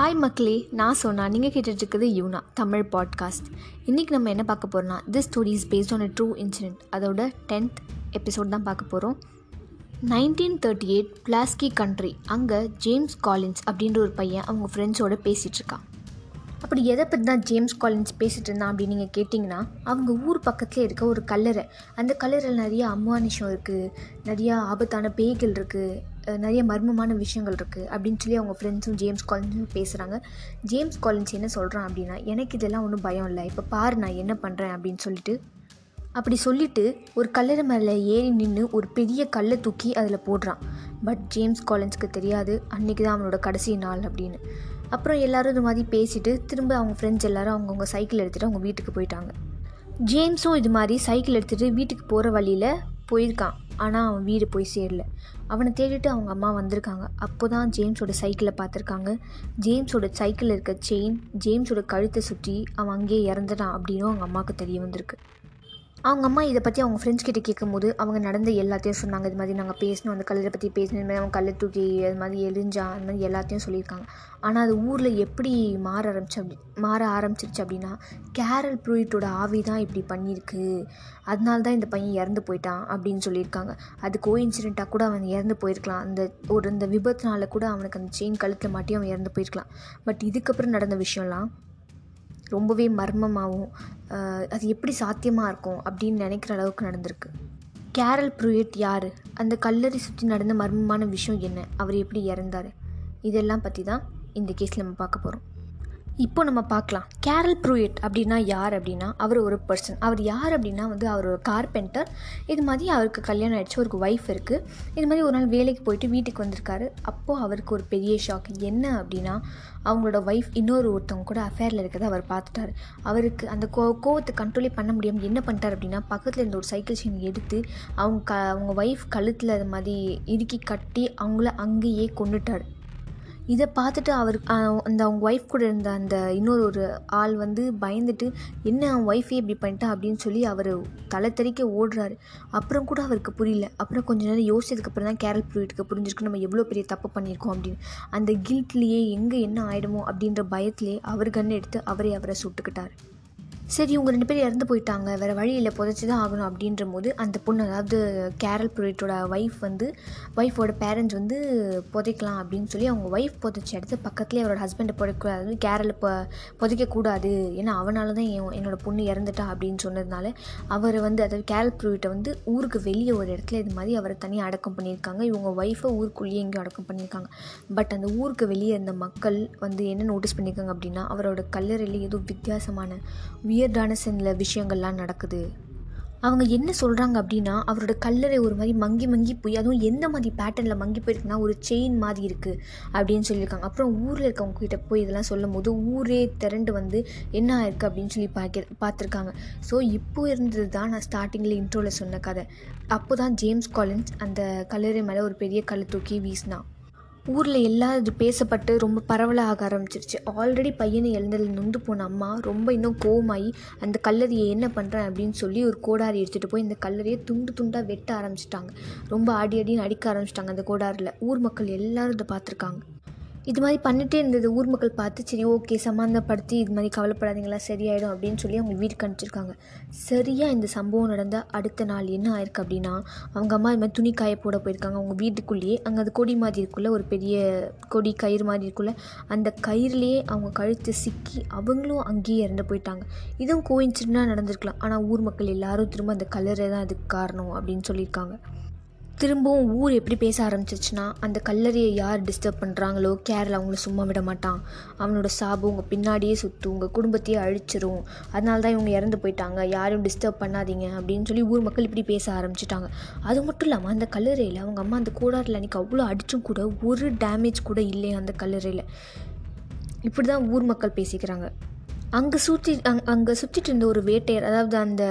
Hi மக்களே. நான் சொன்னா நீங்கள் கேட்டுட்ருக்குது யூனா தமிழ் பாட்காஸ்ட் இன்றைக்கி நம்ம என்ன பார்க்க போகிறோம்னா this story is based on a true incident அதோட டென்த் எபிசோட் தான் பார்க்க போகிறோம் நைன்டீன் தேர்ட்டி எயிட் பிளாஸ்கி கண்ட்ரி அங்கே ஜேம்ஸ் காலின்ஸ் அப்படின்ற ஒரு பையன் அவங்க ஃப்ரெண்ட்ஸோடு பேசிகிட்ருக்கான் அப்படி எதை பற்றி தான் ஜேம்ஸ் காலின்ஸ் பேசிகிட்டு இருந்தான் அப்படின்னு நீங்கள் கேட்டிங்கன்னா அவங்க ஊர் பக்கத்தில் இருக்க ஒரு கல்லறை. அந்த கல்லறையில் நிறைய அம்மானிஷம் இருக்குது நிறையா ஆபத்தான பேய்கள் இருக்குது நிறைய மர்மமான விஷயங்கள் இருக்குது அப்படின்னு சொல்லி அவங்க ஃப்ரெண்ட்ஸும் ஜேம்ஸ் காலின்ஸும் பேசுகிறாங்க ஜேம்ஸ் காலின்ஸ் என்ன சொல்கிறான் அப்படின்னா எனக்கு இதெல்லாம் ஒன்றும் பயம் இல்லை. இப்போ பாரு நான் என்ன பண்ணுறேன் அப்படின்னு சொல்லிட்டு அப்படி சொல்லிட்டு ஒரு கல்லறை மேலே ஏறி நின்று ஒரு பெரிய கல்லை தூக்கி அதில் போடுறான். பட் ஜேம்ஸ் காலின்ஸ்க்கு தெரியாது. அன்றைக்கி தான் அவனோட கடைசி நாள் அப்படின்னு. அப்புறம் எல்லோரும் இது மாதிரி பேசிவிட்டு திரும்ப அவங்க ஃப்ரெண்ட்ஸ் எல்லோரும் அவங்கவுங்க சைக்கிள் எடுத்துகிட்டு அவங்க வீட்டுக்கு போயிட்டாங்க. ஜேம்ஸும் இது மாதிரி சைக்கிள் எடுத்துகிட்டு வீட்டுக்கு போகிற வழியில் போயிருக்கான். ஆனால் அவன் வீடு போய் சேரல. அவனை தேடிட்டு அவங்க அம்மா வந்திருக்காங்க. அப்போ தான் ஜேம்ஸோட சைக்கிளை பார்த்துருக்காங்க. ஜேம்ஸோட சைக்கிளில் இருக்க செயின் ஜேம்ஸோட கழுத்தை சுற்றி அவன் அங்கேயே இறந்துட்டான் அப்படின்னும் அவங்க அம்மாவுக்கு தெரிய வந்திருக்கு. அவங்க அம்மா இதை பற்றி அவங்க ஃப்ரெண்ட்ஸ் கிட்ட கேட்கும்போது அவங்க நடந்த எல்லாத்தையும் சொன்னாங்க. இது மாதிரி நாங்கள் பேசணும் அந்த கல்லரை பற்றி பேசணும் இது மாதிரி அவன் கல்லை தூக்கி அது மாதிரி எரிஞ்சா அது மாதிரி எல்லாத்தையும் சொல்லியிருக்காங்க. ஆனால் அது ஊரில் எப்படி மாற ஆரம்பிச்சு அப்படி மாற ஆரம்பிச்சிருச்சு அப்படின்னா கேரல் ப்ரூயிட்டோட ஆவி தான் இப்படி பண்ணியிருக்கு. அதனால தான் இந்த பையன் இறந்து போயிட்டான் அப்படின்னு சொல்லியிருக்காங்க. அது கோ இன்சிடெண்ட்டாக கூட அவன் இறந்து போயிருக்கலாம். அந்த ஒரு இந்த விபத்துனால கூட அவனுக்கு அந்த செயின் கழுத்தில் மாட்டி அவன் இறந்து போயிருக்கலாம். பட் இதுக்கப்புறம் நடந்த விஷயம்லாம் ரொம்பவே மர்மமாகவும் அது எப்படி சாத்தியமாக இருக்கும் அப்படின்னு நினைக்கிற அளவுக்கு நடந்திருக்கு. கேரல் ப்ரூயட் யார்? அந்த கல்லறை சுற்றி நடந்த மர்மமான விஷயம் என்ன? அவர் எப்படி இறந்தார்? இதெல்லாம் பற்றி தான் இந்த கேஸில் நம்ம பார்க்க போகிறோம் இப்போ நம்ம பார்க்கலாம். கேரல் ப்ரூயட் அப்படின்னா யார் அப்படின்னா அவர் ஒரு பர்சன் அவர் யார் அப்படின்னா வந்து அவர் ஒரு கார்பெண்டர் இது மாதிரி அவருக்கு கல்யாணம் ஆகிடுச்சு அவருக்கு ஒய்ஃப் இருக்குது இது மாதிரி ஒரு நாள் வேலைக்கு போயிட்டு வீட்டுக்கு வந்திருக்காரு. அப்போது அவருக்கு ஒரு பெரிய ஷாக் என்ன அப்படின்னா அவங்களோட ஒய்ஃப் இன்னொரு ஒருத்தவங்க கூட அஃபேரில் இருக்கிறத அவர் பார்த்துட்டாரு. அவருக்கு அந்த கோ கோவத்தை கண்ட்ரோலே பண்ண முடியாமல் என்ன பண்ணிட்டார் அப்படின்னா பக்கத்தில் இருந்த ஒரு சைக்கிள் செயின் எடுத்து அவங்க க அவங்க ஒய்ஃப் கழுத்தில் அது மாதிரி இறுக்கி கட்டி அவங்கள அங்கேயே கொண்டுட்டார் இதை பார்த்துட்டு அவர் அந்த அவங்க ஒய்ஃப் கூட இருந்த அந்த இன்னொரு ஒரு ஆள் வந்து பயந்துட்டு என்ன அவன் ஒய்ஃபே இப்படி பண்ணிட்டா? அப்படின்னு சொல்லி அவர் தலை தெறிக்க ஓடுறாரு. அப்புறம் கூட அவருக்கு புரியல. அப்புறம் கொஞ்ச நேரம் யோசிச்சதுக்கப்புறம் தான் கேரல் ப்ரூயிட்டுக்கு புரிஞ்சிருக்கு நம்ம எவ்வளோ பெரிய தப்பு பண்ணியிருக்கோம் அப்படின்னு. அந்த கில்ட்லேயே எங்கே என்ன ஆகிடுமோ அப்படின்ற பயத்திலே அவர் கண்ணை எடுத்து அவரே அவரை சுட்டுக்கிட்டார். சரி இவங்க ரெண்டு பேரும் இறந்து போயிட்டாங்க. வேறு வழியில் புதைச்சி தான் ஆகணும் அப்படின்ற போது அந்த பொண்ணு அதாவது கேரல் புரோட்டோட ஒய்ஃப் வந்து ஒய்ஃபோட பேரண்ட்ஸ் வந்து புதைக்கலாம் அப்படின்னு சொல்லி அவங்க ஒய்ஃப் புதைச்ச இடத்து பக்கத்துலேயே அவரோட ஹஸ்பண்டை புதைக்கூடாது கேரளை இப்போ புதைக்கக்கூடாது ஏன்னா அவனால தான் என் என்னோடய பொண்ணு இறந்துட்டா அப்படின்னு சொன்னதுனால அவர் வந்து அதாவது கேரல் புரோட்டை வந்து ஊருக்கு வெளியே ஒரு இடத்துல இது மாதிரி அவரை தனியாக அடக்கம் பண்ணியிருக்காங்க. இவங்க ஒய்ஃபை ஊருக்குள்ளேயே எங்கேயும் அடக்கம் பண்ணியிருக்காங்க. பட் அந்த ஊருக்கு வெளியே இருந்த மக்கள் வந்து என்ன நோட்டீஸ் பண்ணியிருக்காங்க அப்படின்னா அவரோட கல்லறையில் ஏதோ வித்தியாசமான வியர்டான சில விஷயங்கள்லாம் நடக்குது. அவங்க என்ன சொல்கிறாங்க அப்படின்னா அவரோட கல்லறை ஒரு மாதிரி மங்கி மங்கி போய் அதுவும் எந்த மாதிரி பேட்டர்னில் மங்கி போயிருக்குன்னா ஒரு செயின் மாதிரி இருக்குது அப்படின்னு சொல்லியிருக்காங்க. அப்புறம் ஊரில் இருக்கவங்க கிட்ட போய் இதெல்லாம் சொல்லும் போது ஊரே திரண்டு வந்து என்ன ஆயிருக்கு? அப்படின்னு சொல்லி பார்க்க பார்த்துருக்காங்க ஸோ இப்போ இருந்தது தான் நான் ஸ்டார்டிங்கில் இன்ட்ரோவில் சொன்ன கதை. அப்போ தான் ஜேம்ஸ் காலின்ஸ் அந்த கல்லறை மேலே ஒரு பெரிய கல் தூக்கி வீசினான். ஊரில் எல்லாம் இது பேசப்பட்டு ரொம்ப பரவலாக ஆரம்பிச்சிருச்சு. ஆல்ரெடி பையனை இழந்ததில் நொந்து போன அம்மா ரொம்ப இன்னும் கோவமாகி அந்த கல்லறையை என்ன பண்ணுறேன் அப்படின்னு சொல்லி ஒரு கோடாரி எடுத்துகிட்டு போய் இந்த கல்லறையை துண்டு துண்டாக வெட்ட ஆரம்பிச்சிட்டாங்க. ரொம்ப ஆடி அடின்னு அடிக்க ஆரம்பிச்சிட்டாங்க அந்த கோடாரில். ஊர் மக்கள் எல்லோரும் இதை பார்த்துருக்காங்க. இது மாதிரி பண்ணிகிட்டே இருந்தது. ஊர் மக்கள் பார்த்து சரி ஓகே சமாதானப்படுத்தி இது மாதிரி கவலைப்படாதீங்களா சரியாயிடும் அப்படின்னு சொல்லி அவங்க வீட்டுக்கு அனுப்பிச்சிருக்காங்க. சரியாக இந்த சம்பவம் நடந்த அடுத்த நாள் என்ன ஆயிருக்கு அப்படின்னா அவங்க அம்மா இது மாதிரி துணி காய போட போயிருக்காங்க. அவங்க வீட்டுக்குள்ளேயே அங்கே அது கொடி மாதிரி இருக்குள்ள ஒரு பெரிய கொடி கயிறு மாதிரி இருக்குள்ள அந்த கயிறுலேயே அவங்க கழுத்து சிக்கி அவங்களும் அங்கேயே இறந்து போயிட்டாங்க. இதுவும் கோயின்சிடனாக நடந்திருக்கலாம். ஆனால் ஊர் மக்கள் எல்லாரும் திரும்ப அந்த கலரை தான் அதுக்கு காரணம் அப்படின்னு சொல்லியிருக்காங்க. திரும்பவும் ஊர் எப்படி பேச ஆரம்பிச்சிச்சுன்னா அந்த கல்லறையை யார் டிஸ்டர்ப் பண்ணுறாங்களோ கேரளா அவங்கள சும்மா விட மாட்டான். அவனோட சாபம் உங்கள் பின்னாடியே சுற்றும் உங்கள் குடும்பத்தையே அழிச்சிரும். அதனால தான் இவங்க இறந்து போயிட்டாங்க. யாரும் டிஸ்டர்ப் பண்ணாதீங்க அப்படின்னு சொல்லி ஊர் மக்கள் இப்படி பேச ஆரம்பிச்சிட்டாங்க. அது மட்டும் இல்லாமல் அந்த கல்லறையில் அவங்க அம்மா அந்த கூடாரில் அன்றைக்கி அவ்வளோ அடித்தும் கூட ஒரு டேமேஜ் கூட இல்லையா அந்த கல்லறையில். இப்படி தான் ஊர் மக்கள் பேசிக்கிறாங்க. அங்கே சுற்றி அங் அங்கே சுற்றிட்டு இருந்த ஒரு வேட்டையர் அதாவது அந்த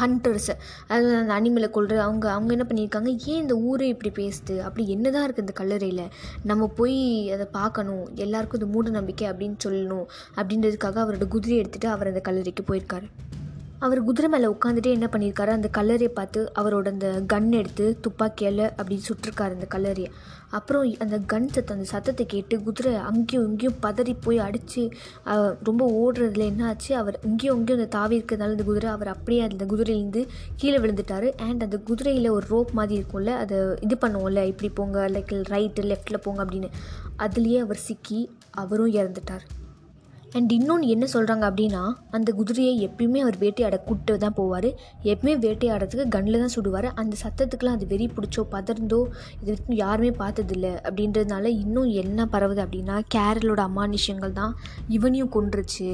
ஹண்டர்ஸ் அதாவது அந்த அனிமலை கொள்கிற அவங்க அவங்க என்ன பண்ணியிருக்காங்க ஏன் இந்த ஊரே இப்படி பேசுது? அப்படி என்ன தான் இருக்குது இந்த கல்லறையில்? நம்ம போய் அதை பார்க்கணும். எல்லாருக்கும் இது மூட நம்பிக்கை அப்படின்னு சொல்லணும். அப்படின்றதுக்காக அவரோட குதிரை எடுத்துகிட்டு அவர் அந்த கல்லறைக்கு போயிருக்காரு. அவர் குதிரை மேலே உட்காந்துட்டே என்ன பண்ணியிருக்காரு அந்த கல்லறையை பார்த்து அவரோட அந்த கன் எடுத்து துப்பாக்கியால் அப்படி சுட்டிருக்காரு அந்த கல்லறையை. அப்புறம் அந்த கன் சத்தம் அந்த சத்தத்தை கேட்டு குதிரை அங்கேயும் இங்கேயும் பதறி போய் அடித்து ரொம்ப ஓடுறதுல என்ன ஆச்சு? அவர் இங்கேயும் இங்கேயும் அந்த தாவி இருக்கிறதுனால அந்த குதிரை அவர் அப்படியே அந்த குதிரையிலேருந்து கீழே விழுந்துட்டார். அண்ட் அந்த குதிரையில் ஒரு ரோப் மாதிரி இருக்கும்ல அதை இது பண்ணுவோம்ல இப்படி போங்க லைக் ரைட்டு லெஃப்ட்டில் போங்க அப்படின்னு. அதுலேயே அவர் சிக்கி அவரும் இறந்துட்டார். அண்ட் இன்னொன்று என்ன சொல்கிறாங்க அப்படின்னா அந்த குதிரையை எப்பயுமே அவர் வேட்டையாட கூட்டு தான் போவார். எப்பயுமே வேட்டையாடுறதுக்கு கண்ணில் தான் சுடுவார். அந்த சத்தத்துக்குலாம் அது வெறி பிடிச்சோ பதர்ந்தோ இது வரைக்கும் யாருமே பார்த்ததில்ல அப்படின்றதுனால இன்னும் என்ன பரவுது அப்படின்னா கேரளோட அமானுஷங்கள் தான் இவனையும் கொன்றுச்சு.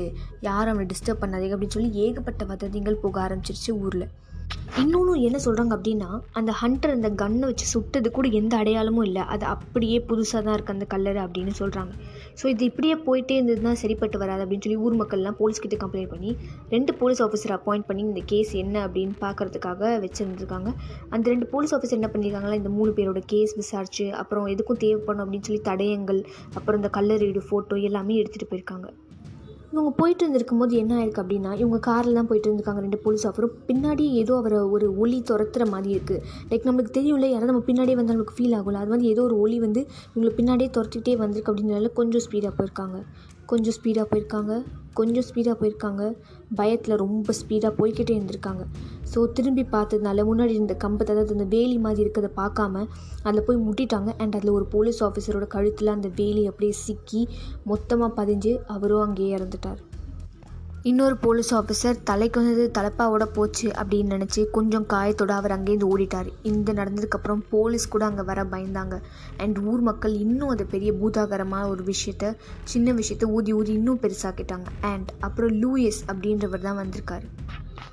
யாரும் அவனை டிஸ்டர்ப் பண்ணாதீங்க அப்படின்னு சொல்லி ஏகப்பட்ட வதந்திகள் போக ஆரம்பிச்சிருச்சு ஊரில். இன்னொன்று என்ன சொல்கிறாங்க அப்படின்னா அந்த ஹண்டர் அந்த கன்னை வச்சு சுட்டது கூட எந்த அடையாளமும் இல்லை. அது அப்படியே புதுசாக தான் இருக்குது அந்த கல்லறை அப்படின்னு சொல்கிறாங்க ஸோ இது இப்படியே போயிட்டே இருந்ததுன்னா சரிப்பட்டு வராது அப்படின்னு சொல்லி ஊர் மக்கள்லாம் போலீஸ்கிட்ட கம்ப்ளைண்ட் பண்ணி ரெண்டு போலீஸ் ஆஃபீஸர் அப்பாயிண்ட் பண்ணி இந்த கேஸ் என்ன அப்படின்னு பார்க்குறதுக்காக வச்சுருந்துருக்காங்க. அந்த ரெண்டு போலீஸ் ஆஃபீஸர் என்ன பண்ணியிருக்காங்களா இந்த மூணு பேரோட கேஸ் விசாரிச்சு அப்புறம் எதுக்கும் தேவைப்படும் அப்படின்னு சொல்லி தடயங்கள் அப்புறம் இந்த கல்லறையோட ஃபோட்டோ எல்லாமே எடுத்துகிட்டு போயிருக்காங்க. இவங்க போயிட்டு இருந்திருக்கும் போது என்ன ஆயிருக்கு அப்படின்னா இவங்க காரில் தான் போயிட்டு இருந்திருக்காங்க ரெண்டு போலீஸ் ஆஃபரும் பின்னாடி ஏதோ அவரை ஒரு ஒளி துரத்துற மாதிரி இருக்குது லைக் நம்மளுக்கு தெரியும்ல யாராவது நம்ம பின்னாடியே வந்து நம்மளுக்கு ஃபீல் ஆகும்ல. அது வந்து ஏதோ ஒரு ஒளி வந்து இவங்களை பின்னாடியே துரத்திட்டே வந்திருக்கு அப்படின்றனால கொஞ்சம் ஸ்பீடாக போயிருக்காங்க கொஞ்சம் ஸ்பீடாக போயிருக்காங்க. கொஞ்சம் ஸ்பீடாக போயிருக்காங்க. பயத்தில் ரொம்ப ஸ்பீடாக போய்கிட்டே இருந்திருக்காங்க. ஸோ திரும்பி பார்த்ததுனால முன்னாடி இருந்த கம்பத்தை அதாவது அந்த வேலி மாதிரி இருக்கிறத பார்க்காம அதில் போய் முட்டிட்டாங்க. அண்ட் அதில் ஒரு போலீஸ் ஆஃபீஸரோட கழுத்தில் அந்த வேலி அப்படியே சிக்கி மொத்தமாக பதிஞ்சு அவரும் அங்கேயே இறந்துட்டார். இன்னொரு போலீஸ் ஆஃபீஸர் தலைக்கு வந்தது தலைப்பாவோட போச்சு அப்படின்னு நினச்சி கொஞ்சம் காயத்தோட அவர் அங்கேருந்து ஓடிட்டார். இந்த நடந்ததுக்கப்புறம் போலீஸ் கூட அங்கே வர பயந்தாங்க. அண்ட் ஊர் மக்கள் இன்னும் அது பெரிய பூதாகரமான ஒரு விஷயத்த சின்ன விஷயத்த ஊதி ஊதி இன்னும் பெருசாக்கிட்டாங்க. அண்ட் அப்புறம் லூயிஸ் அப்படின்றவர் தான் வந்திருக்காரு.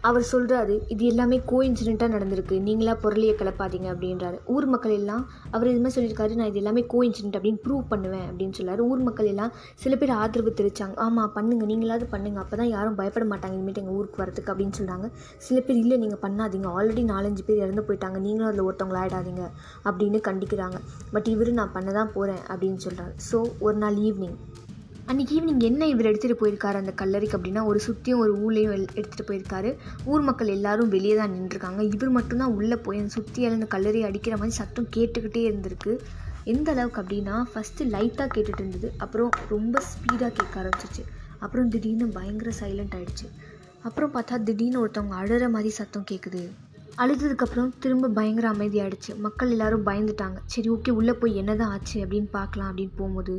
அவர் சொல்கிறாரு இது எல்லாமே கோ இன்சிடெண்ட்டாக நடந்திருக்கு. நீங்களா பொருளையை கிளப்பாதீங்க அப்படின்றாரு. ஊர் மக்கள் எல்லாம் அவர் இது மாதிரி சொல்லியிருக்காரு நான் இது எல்லாமே கோ இன்சிடென்ட் அப்படின்னு ப்ரூவ் பண்ணுவேன் அப்படின்னு சொல்லாரு. ஊர் மக்கள் எல்லாம் சில பேர் ஆதரவு தெரிவிச்சாங்க. ஆமாம் பண்ணுங்கள் நீங்களாவது பண்ணுங்க. அப்போ தான் யாரும் பயப்பட மாட்டாங்க இனிமேட்டு எங்கள் ஊருக்கு வரதுக்கு அப்படின்னு சொல்கிறாங்க சில பேர் இல்லை நீங்கள் பண்ணாதீங்க. ஆல்ரெடி நாலஞ்சு பேர் இறந்து போயிட்டாங்க. நீங்களும் அதில் ஒருத்தவங்கள ஆகிடாதீங்க அப்படின்னு கண்டிக்கிறாங்க. பட் இவர் நான் பண்ண தான் போகிறேன் அப்படின்னு சொல்கிறாரு ஸோ ஒரு நாள் ஈவினிங் அன்றைக்கி ஈவினிங் என்ன இவர் எடுத்துகிட்டு போயிருக்காரு அந்த கல்லறைக்கு அப்படின்னா ஒரு சுற்றியும் ஒரு ஊர்லேயும் எடுத்துகிட்டு போயிருக்காரு. ஊர் மக்கள் எல்லாரும் வெளியே தான் நின்றுருக்காங்க. இவர் மட்டும்தான் உள்ளே போய் அந்த சுற்றியால் அந்த கல்லறையை அடிக்கிற மாதிரி சத்தம் கேட்டுக்கிட்டே இருந்திருக்கு. எந்த அளவுக்கு அப்படின்னா ஃபஸ்ட்டு லைட்டாக கேட்டுட்டு இருந்தது. அப்புறம் ரொம்ப ஸ்பீடாக கேட்க ஆரம்பிச்சிச்சு. அப்புறம் திடீர்னு பயங்கர சைலண்ட் ஆகிடுச்சு அப்புறம் பார்த்தா திடீர்னு ஒருத்தவங்க அழுகிற மாதிரி சத்தம் கேட்குது அழுததுக்கப்புறம் திரும்ப பயங்கர அமைதியாகிடுச்சு மக்கள் எல்லாரும் பயந்துட்டாங்க. சரி ஓகே உள்ளே போய் என்ன தான் ஆச்சு அப்படின்னு பார்க்கலாம் அப்படின்னு போகும்போது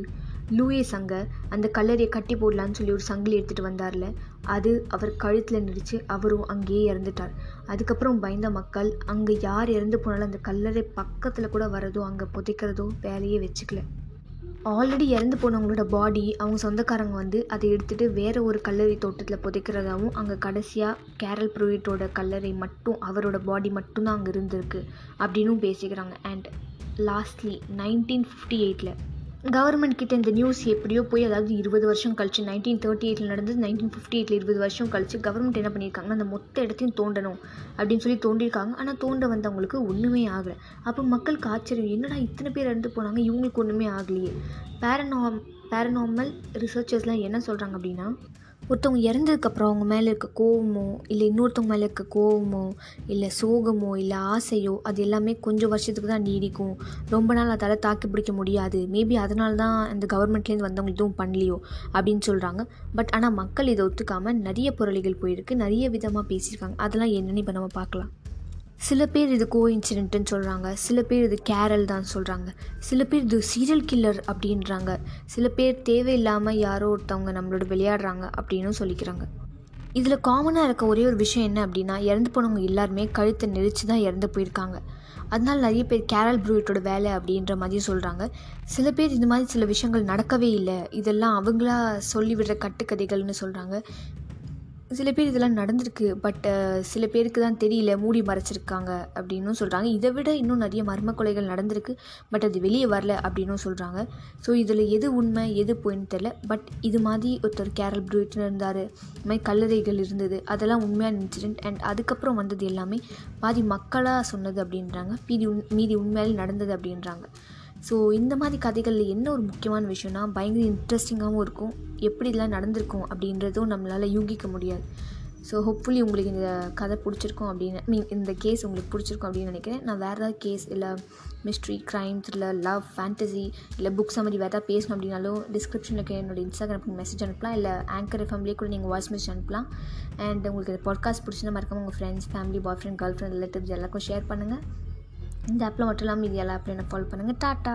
லூயிஸ் அங்கே அந்த கல்லறையை கட்டி போடலான்னு சொல்லி ஒரு சங்கிலி எடுத்துகிட்டு வந்தார்ல. அது அவர் கழுத்தில் நடிச்சு அவரும் அங்கேயே இறந்துட்டார். அதுக்கப்புறம் பயந்த மக்கள் அங்கே யார் இறந்து போனாலும் அந்த கல்லறை பக்கத்தில் கூட வரதோ அங்கே புதைக்கிறதோ வேலையே வச்சுக்கல. ஆல்ரெடி இறந்து போனவங்களோட பாடி அவங்க சொந்தக்காரங்க வந்து அதை எடுத்துகிட்டு வேறு ஒரு கல்லறை தோட்டத்தில் புதைக்கிறதாவும் அங்கே கடைசியாக கேரல் ப்ரூயிட்டோட கல்லறை மட்டும் அவரோட பாடி மட்டும்தான் அங்கே இருந்திருக்கு அப்படின்னும் பேசிக்கிறாங்க. அண்ட் லாஸ்ட்லி நைன்டீன் ஃபிஃப்டி எயிட்டில் கவர்மெண்ட் கிட்ட இந்த நியூஸ் எப்படியோ போய் அதாவது இருபது வருஷம் கழிச்சு நைன்டீன் தேர்ட்டி எயிட்டில் நடந்து நைன்டீன் ஃபிஃப்டி எயிட்டில் இருபது வருஷம் கழிச்சு கவர்மெண்ட் என்ன பண்ணியிருக்காங்கன்னா அந்த மொத்த இடத்தையும் தோண்டணும் அப்படின்னு சொல்லி தோண்டியிருக்காங்க. ஆனால் தோண்ட வந்தவங்களுக்கு ஒன்றுமே ஆகலை. அப்போ மக்களுக்கு ஆச்சரியம் என்னடா இத்தனை பேர் இறந்து போனாங்க? இவங்களுக்கு ஒன்றுமே ஆகலையே. பேரனாம் பேரனாமல் ரிசர்ச்சர்ஸ்லாம் என்ன சொல்கிறாங்க அப்படின்னா ஒருத்தவங்க இறந்ததுக்கப்புறம் அவங்க மேலே இருக்க கோவமோ இல்லை இன்னொருத்தவங்க மேலே இருக்க கோவமோ இல்லை சோகமோ இல்லை ஆசையோ அது எல்லாமே கொஞ்சம் வருஷத்துக்கு தான் நீடிக்கும். ரொம்ப நாள் அதால் தாக்கி பிடிக்க முடியாது. மேபி அதனால தான் இந்த கவர்மெண்ட்லேருந்து வந்தவங்க எதுவும் பண்ணலையோ அப்படின்னு சொல்கிறாங்க பட் ஆனால் மக்கள் இதை ஒத்துக்காமல் நிறைய புரளிகள் போயிருக்கு. நிறைய விதமாக பேசியிருக்காங்க. அதெல்லாம் என்னென்னு இப்போ நம்ம பார்க்கலாம். சில பேர் இது கோ இன்சிடென்ட்டுன்னு சொல்கிறாங்க சில பேர் இது கேரல் தான் சொல்கிறாங்க சில பேர் இது சீரியல் கில்லர் அப்படின்றாங்க. சில பேர் தேவையில்லாமல் யாரோ ஒருத்தவங்க நம்மளோட விளையாடுறாங்க அப்படின்னும் சொல்லிக்கிறாங்க. இதில் காமனாக இருக்க ஒரே ஒரு விஷயம் என்ன அப்படின்னா இறந்து போனவங்க எல்லாருமே கழுத்தை நெரிச்சு தான் இறந்து போயிருக்காங்க. அதனால நிறைய பேர் கேரல் ப்ரூயிட்டோட வேலை அப்படின்ற மாதிரி சொல்கிறாங்க சில பேர் இந்த மாதிரி சில விஷயங்கள் நடக்கவே இல்லை. இதெல்லாம் அவங்களா சொல்லிவிடுற கட்டுக்கதைகள்னு சொல்கிறாங்க சில பேர் இதெல்லாம் நடந்திருக்கு பட் சில பேருக்கு தான் தெரியல மூடி மறைச்சிருக்காங்க அப்படின்னும் சொல்கிறாங்க இதை விட இன்னும் நிறைய மர்ம கொலைகள் நடந்திருக்கு பட் அது வெளியே வரல அப்படின்னும் சொல்கிறாங்க ஸோ இதில் எது உண்மை எது போயின்னு தெரில பட் இது மாதிரி ஒருத்தர் கேரல் ப்ரூட்னு இருந்தார் இது மாதிரி கல்லறைகள் இருந்தது அதெல்லாம் உண்மையான இன்சிடென்ட் அண்ட் அதுக்கப்புறம் வந்தது எல்லாமே பாதி மக்களாக சொன்னது அப்படின்றாங்க மீதி உண் மீதி உண்மையாலே நடந்தது அப்படின்றாங்க. ஸோ இந்த மாதிரி கதைகளில் என்ன ஒரு முக்கியமான விஷயம்னா பயங்கர இன்ட்ரெஸ்டிங்காகவும் இருக்கும். எப்படி இதெல்லாம் நடந்திருக்கும் அப்படின்றதும் நம்மளால் யூகிக்க முடியாது. ஸோ ஹோப்ஃபுல்லி உங்களுக்கு இந்த கதை பிடிச்சிருக்கும் அப்படின்னு மீன் இந்த கேஸ் உங்களுக்கு பிடிச்சிருக்கும் அப்படின்னு நினைக்கிறேன். நான் வேறு ஏதாவது கேஸ் இல்லை mystery crime thriller love fantasy இல்லை புக்ஸ் மாதிரி வேறு ஏதாவது பேசணும் அப்படின்னாலும் டிஸ்கிரிப்ஷனில் என்னோடய என்னோட இன்ஸ்டாகிராமுக்கு மெசேஜ் அனுப்பலாம். இல்லை ஆங்கர் ஃபேமிலியே கூட நீங்கள் வாய்ஸ் மெசேஜ் அனுப்பலாம். அண்ட் உங்களுக்கு இந்த பாட்காஸ்ட் பிடிச்சிருந்தா மறக்காம உங்கள் friends family boyfriend girlfriend relatives எல்லாருக்கும் ஷேர் பண்ணுங்கள் இந்த ஆப்பில் மட்டும் இல்லாமல் இது எல்லா ஆப்லையும் ஃபாலோ பண்ணுங்கள் டாட்டா.